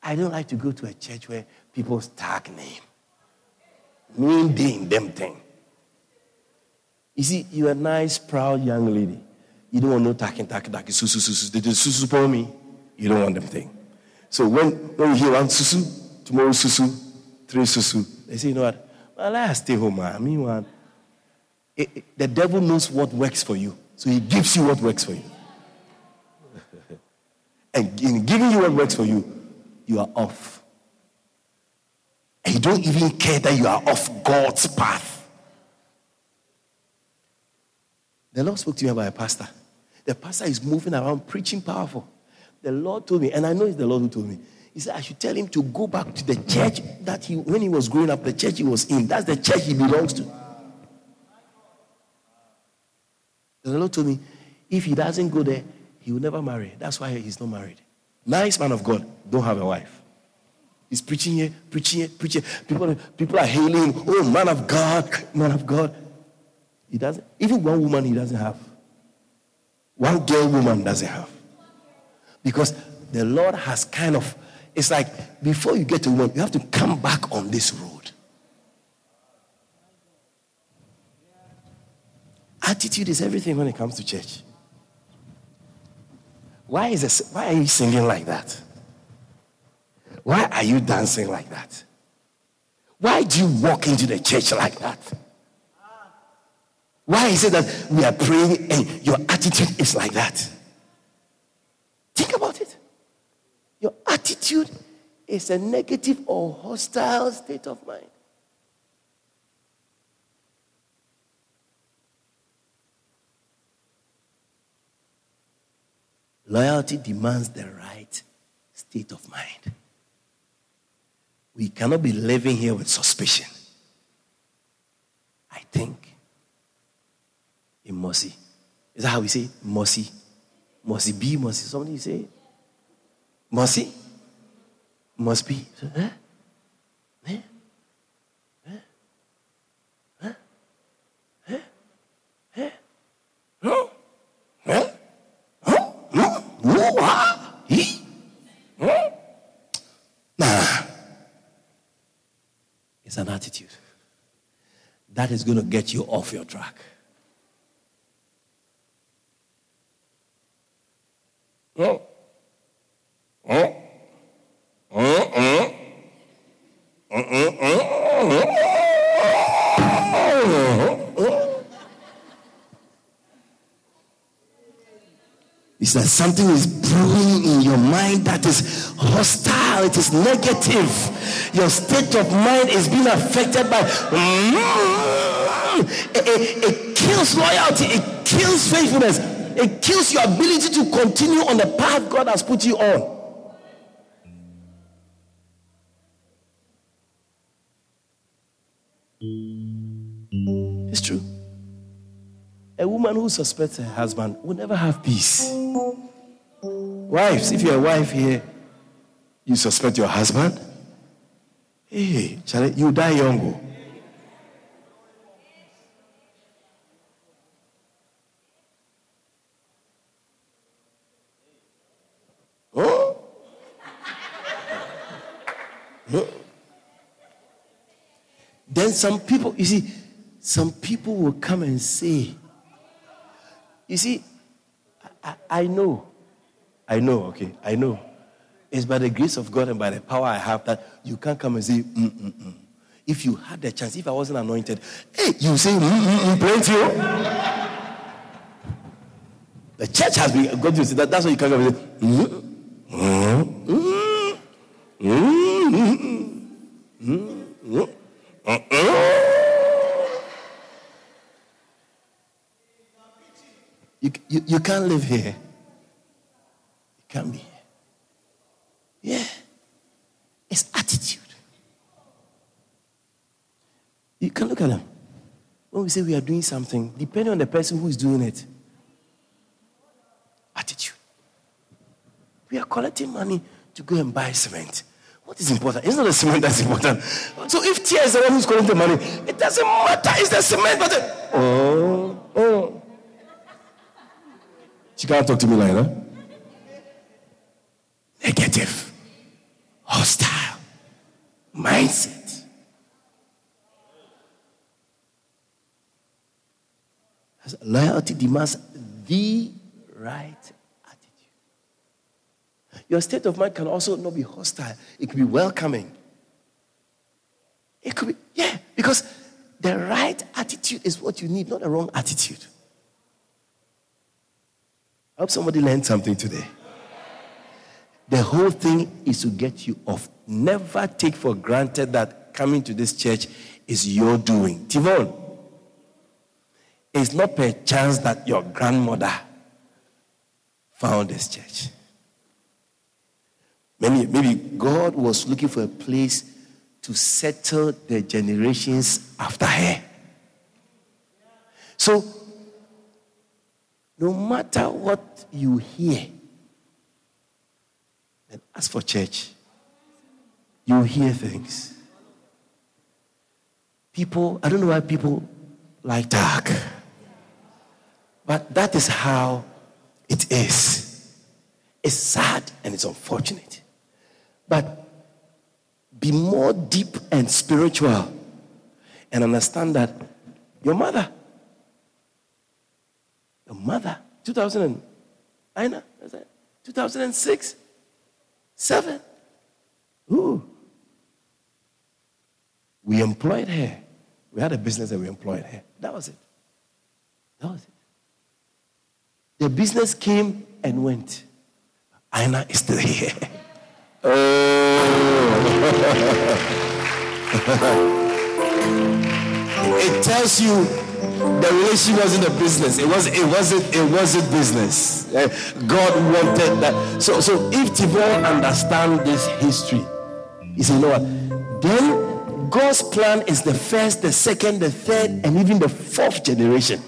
I don't like to go to a church where people tag name. Mean thing, them thing. You see, you're a nice, proud young lady. You don't want no talking, talking, talking, susu, susu. They do susu for me. You don't want them thing. So when, when you hear one susu, tomorrow susu, three susu, they say, you know what? Well, I stay home, man. I mean, one. It, it, eh, eh, the devil knows what works for you. So he gives you what works for you. and in giving you what works for you, you are off. And you don't even care that you are off God's path. The Lord spoke to me about a pastor. The pastor is moving around preaching powerful. The Lord told me, and I know it's the Lord who told me. He said I should tell him to go back to the church that he, when he was growing up, the church he was in. That's the church he belongs to. The Lord told me, if he doesn't go there, he will never marry. That's why he's not married. Nice man of God, don't have a wife. He's preaching here, preaching here, preaching. People, people are hailing. Oh, man of God, man of God. He doesn't. Even one woman he doesn't have. One girl woman doesn't have. Because the Lord has kind of, it's like before you get to one, you have to come back on this road. Attitude is everything when it comes to church. Why is this, why are you singing like that? Why are you dancing like that? Why do you walk into the church like that? Why is it that we are praying and your attitude is like that? Think about it. Your attitude is a negative or hostile state of mind. Loyalty demands the right state of mind. We cannot be living here with suspicion. I think must be. Is that how we say it? Mossy. Mossy be, mossy. Somebody say? Mossy? Must be. Huh? Huh? Huh? Huh? Huh? Huh? Huh? Hmm? Nah. It's an attitude that is going to get you off your track. It's that something is brewing in your mind that is hostile, it is negative. Your state of mind is being affected by. Mm, it, it, it kills loyalty, it kills faithfulness, it kills your ability to continue on the path God has put you on. It's true. A woman who suspects her husband will never have peace. Wives, if you're a wife here, you suspect your husband, hey, Charlie, you die young. Oh. Oh? Then some people, you see, some people will come and say, you see, I, I, know, I know, okay, I know. It's by the grace of God and by the power I have that you can't come and say, mm, mm, mm. If you had the chance, if I wasn't anointed, hey, you say, mm, mm, mm, plenty. The church has been going to say that. That's why you can't come and say, mm, mm, mm, mm, mm, mm, mm, mm. You, can't live here. You can't be here. Yeah. It's attitude. You can look at them. When we say we are doing something, depending on the person who is doing it, attitude. We are collecting money to go and buy cement. What is important? It's not the cement that's important. So if Tia is the one who's collecting the money, it doesn't matter. It's the cement. But the, oh. She can't talk to me like that. Negative, hostile mindset. Loyalty demands the right attitude. Your state of mind can also not be hostile, it could be welcoming. It could be, yeah, because the right attitude is what you need, not the wrong attitude. Hope somebody learned something today. The whole thing is to get you off. Never take for granted that coming to this church is your doing. Tivon, it's not per chance that your grandmother found this church. Maybe, maybe God was looking for a place to settle the generations after her. So no matter what you hear, and as for church, you hear things. People, I don't know why people like dark, but that is how it is. It's sad and it's unfortunate. But be more deep and spiritual and understand that your mother a mother. 2000 and, I know, 2006, 7. Ooh. We employed her. We had a business and we employed her. That was it. That was it. The business came and went. Aina is still here. oh. it tells you the relationship wasn't a business. It was it wasn't it wasn't business. Eh, God wanted that. So so if Tivon understand this history, he said, you know what? Then God's plan is the first, the second, the third, and even the fourth generation.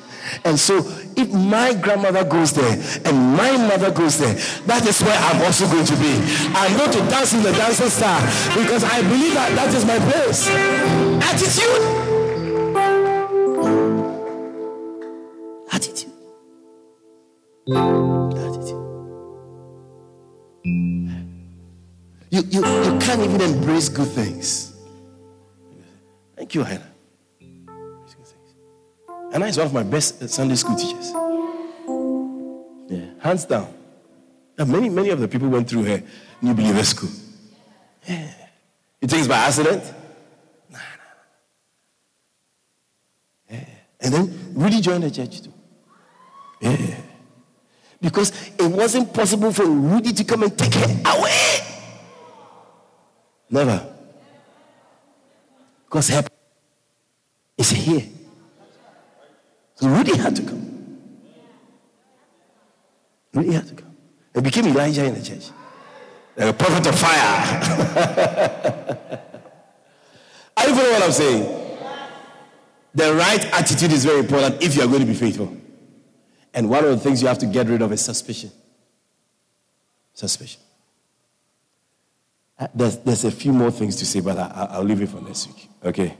And so, if my grandmother goes there and my mother goes there, that is where I'm also going to be. I'm going to dance in the dancing star because I believe that that is my place. Attitude. Attitude. Attitude. you, you can't even embrace good things. Thank you, Hannah. Hannah is one of my best Sunday school teachers. Yeah, hands down. many, many of the people went through her New Believer School. Yeah. You think it's by accident? Nah, nah. Yeah. And then really joined the church too. Because it wasn't possible for Rudy to come and take her away. Never. Because her is here. So Rudy had to come. Rudy had to come. He became Elijah in the church. Like a prophet of fire. Are you following what I'm saying? The right attitude is very important if you are going to be faithful. And one of the things you have to get rid of is suspicion. Suspicion. Uh, there's, there's a few more things to say, but I, will leave it for next week. Okay?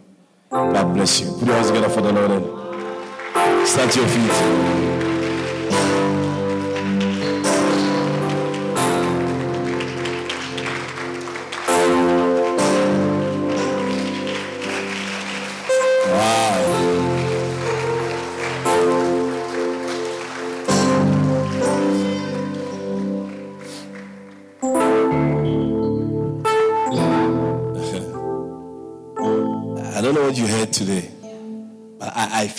God bless you. Put your hands together for the Lord and start your feet.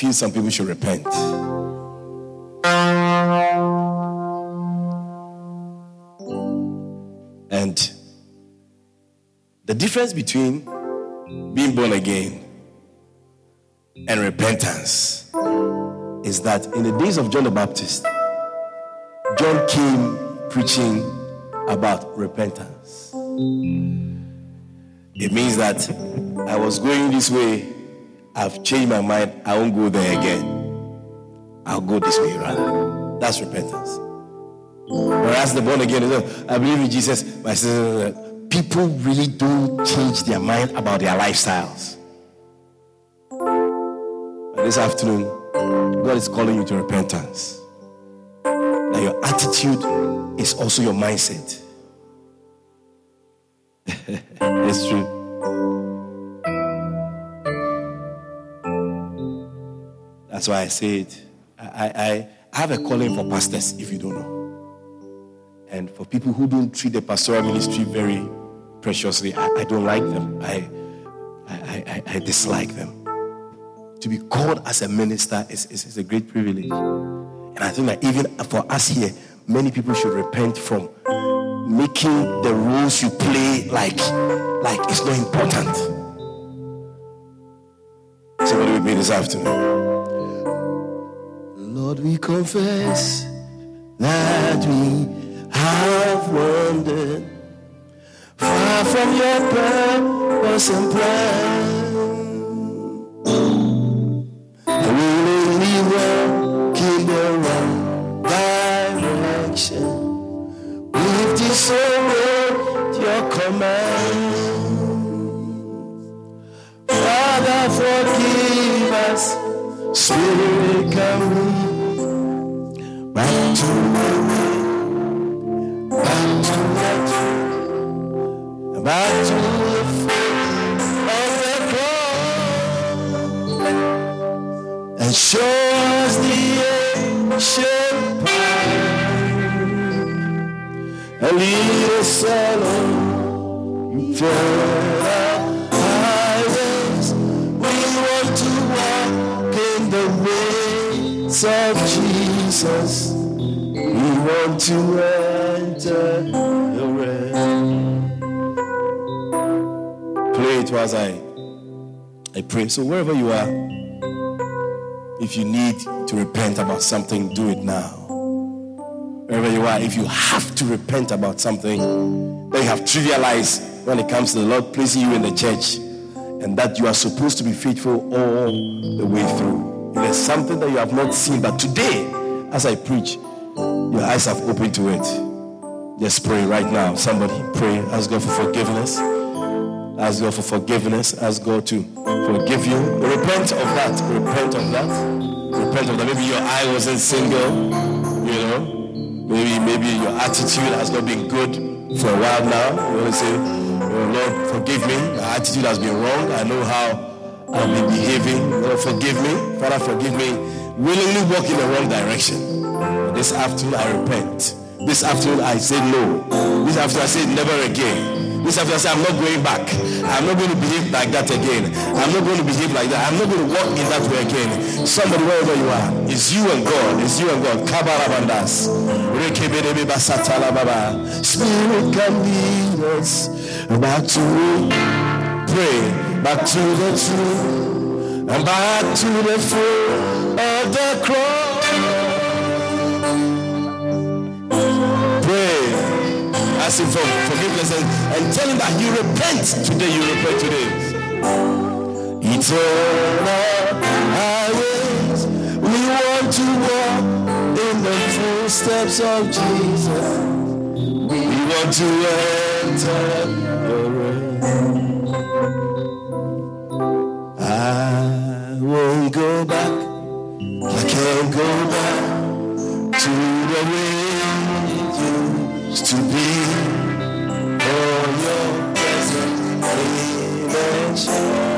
Feel some people should repent. And the difference between being born again and repentance is that in the days of John the Baptist, John came preaching about repentance. It means that I was going this way I've changed my mind. I won't go there again. I'll go this way rather. That's repentance. Whereas the born again I believe in Jesus. My sister, people really don't change their mind about their lifestyles. This afternoon, God is calling you to repentance. That your attitude is also your mindset. it's true. That's why I said. I, I, I have a calling for pastors, if you don't know. And for people who don't treat the pastoral ministry very preciously, I, I don't like them. I, I, I, I, dislike them. To be called as a minister is, is, is a great privilege. And I think that even for us here, many people should repent from making the roles you play like, like it's not important. Somebody with me this afternoon. Lord, we confess that we have wandered far from your purpose and plan. We only walk in the wrong direction. We've disobeyed your command. Father, forgive us. Spirit, come back to the of the cross, and show us the ancient path, and lead us along eternal highways. We want to walk in the ways of. Jesus, we want to enter It as I, I pray. So wherever you are, if you need to repent about something, do it now. Wherever you are, if you have to repent about something that you have trivialized when it comes to the Lord placing you in the church, and that you are supposed to be faithful all the way through. There's something that you have not seen, but today as I preach, your eyes have opened to it. Just pray right now. Somebody pray. Ask God for forgiveness. Ask God for forgiveness. Ask God to forgive you. Repent of that. Repent of that. Repent of that. Maybe your eye wasn't single. You know. Maybe maybe your attitude has not been good for a while now. You want to say, Oh Lord, forgive me. My attitude has been wrong. I know how I've been behaving. Lord, forgive me. Father, forgive me. Willingly walk in the wrong direction. This afternoon, I repent. This afternoon, I say no. This afternoon, I say never again. I say I'm not going back. I'm not going to behave like that again. I'm not going to behave like that. I'm not going to walk in that way again. Somebody, wherever you are, it's you and God. It's you and God. Kabarabandas. Spirit can lead us back to pray, back to the truth, and back to the foot of the cross. Ask him for forgiveness and, and tell him that you repent today. You repent today. Eternal highways, we want to walk in the footsteps of Jesus. We want to enter your rest. I won't go back. I can't go back to the used to be. For your presence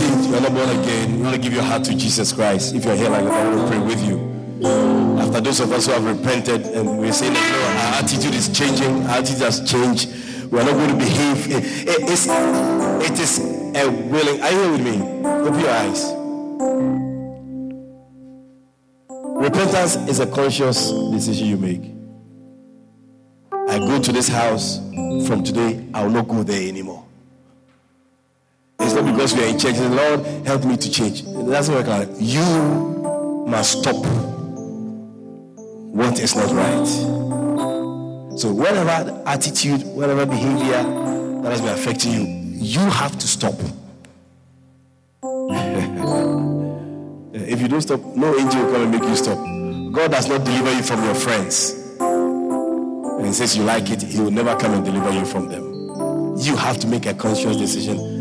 not you're not born again. You want to give your heart to Jesus Christ. If you're here like that, I want to pray with you. After those of us who have repented and we're saying that no, our attitude is changing, our attitude has changed. We're not going to behave. It, it- it's, it is a willing. Are you here with me? Open your eyes. Repentance is a conscious decision you make. I go to this house from today, I will not go there anymore. Not because we are in church. The Lord help me to change. That's what I call. You must stop what is not right. So whatever attitude, whatever behavior that has been affecting you, you have to stop. if you don't stop, no angel will come and make you stop. God does not deliver you from your friends. And he says you like it, he will never come and deliver you from them. You have to make a conscious decision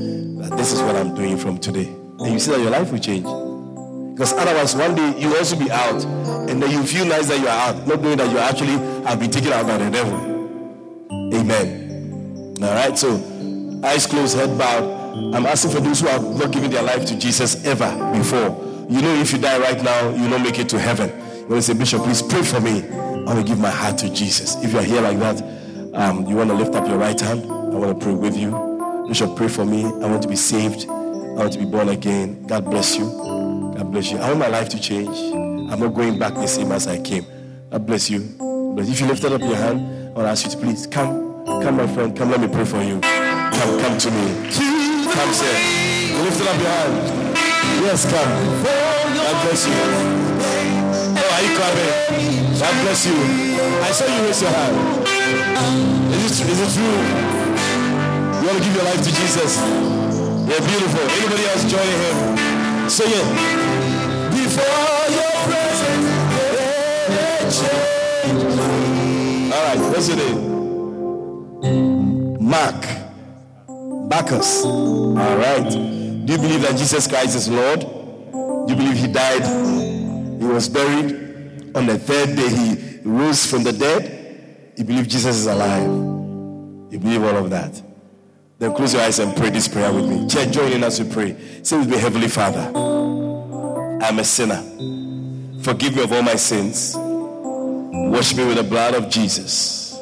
that this is what I'm doing from today. And you see that your life will change. Because otherwise, one day you also be out, and then you feel nice that you are out, not knowing that you actually have been taken out by the devil. Amen. All right, so eyes closed, head bowed. I'm asking for those who have not given their life to Jesus ever before. You know, if you die right now, you will not make it to heaven. You want to say, Bishop, please pray for me. I want to give my heart to Jesus. If you are here like that, um, you want to lift up your right hand. I want to pray with you. Bishop, pray for me. I want to be saved. I want to be born again. God bless you. God bless you. I want my life to change. I'm not going back the same as I came. God bless you. But if you lifted up your hand, I want to ask you to please come. Come, my friend. Come, let me pray for you. Come, come to me. Come, sir. Lifted up your hand. Yes, come. God bless you. Oh, are you coming? God bless you. I saw you raise your hand. Is it, is it true? You want to give your life to Jesus? You're beautiful. Anybody else joining him? Sing it. Before your presence, change. All right, what's your name? Mark. Bacchus. All right. Do you believe that Jesus Christ is Lord? Do you believe he died? He was buried. On the third day, he rose from the dead. You believe Jesus is alive. You believe all of that. Then close your eyes and pray this prayer with me. Church, join in as we pray. Say with me, Heavenly Father, I'm a sinner. Forgive me of all my sins. Wash me with the blood of Jesus.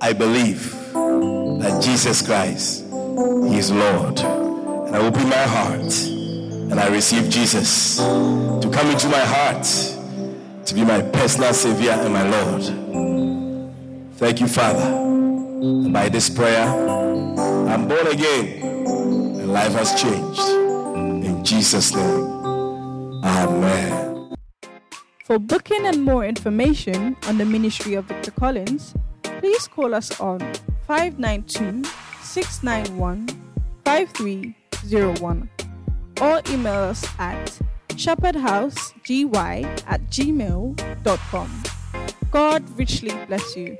I believe that Jesus Christ, is Lord. And I open my heart and I receive Jesus to come into my heart, to be my personal Savior and my Lord. Thank you, Father. And by this prayer, I'm born again and life has changed. In Jesus' name, Amen. For booking and more information on the ministry of Victor Collins, please call us on 592 691 5301 or email us at shepherdhousegy at gmail.com. God richly bless you.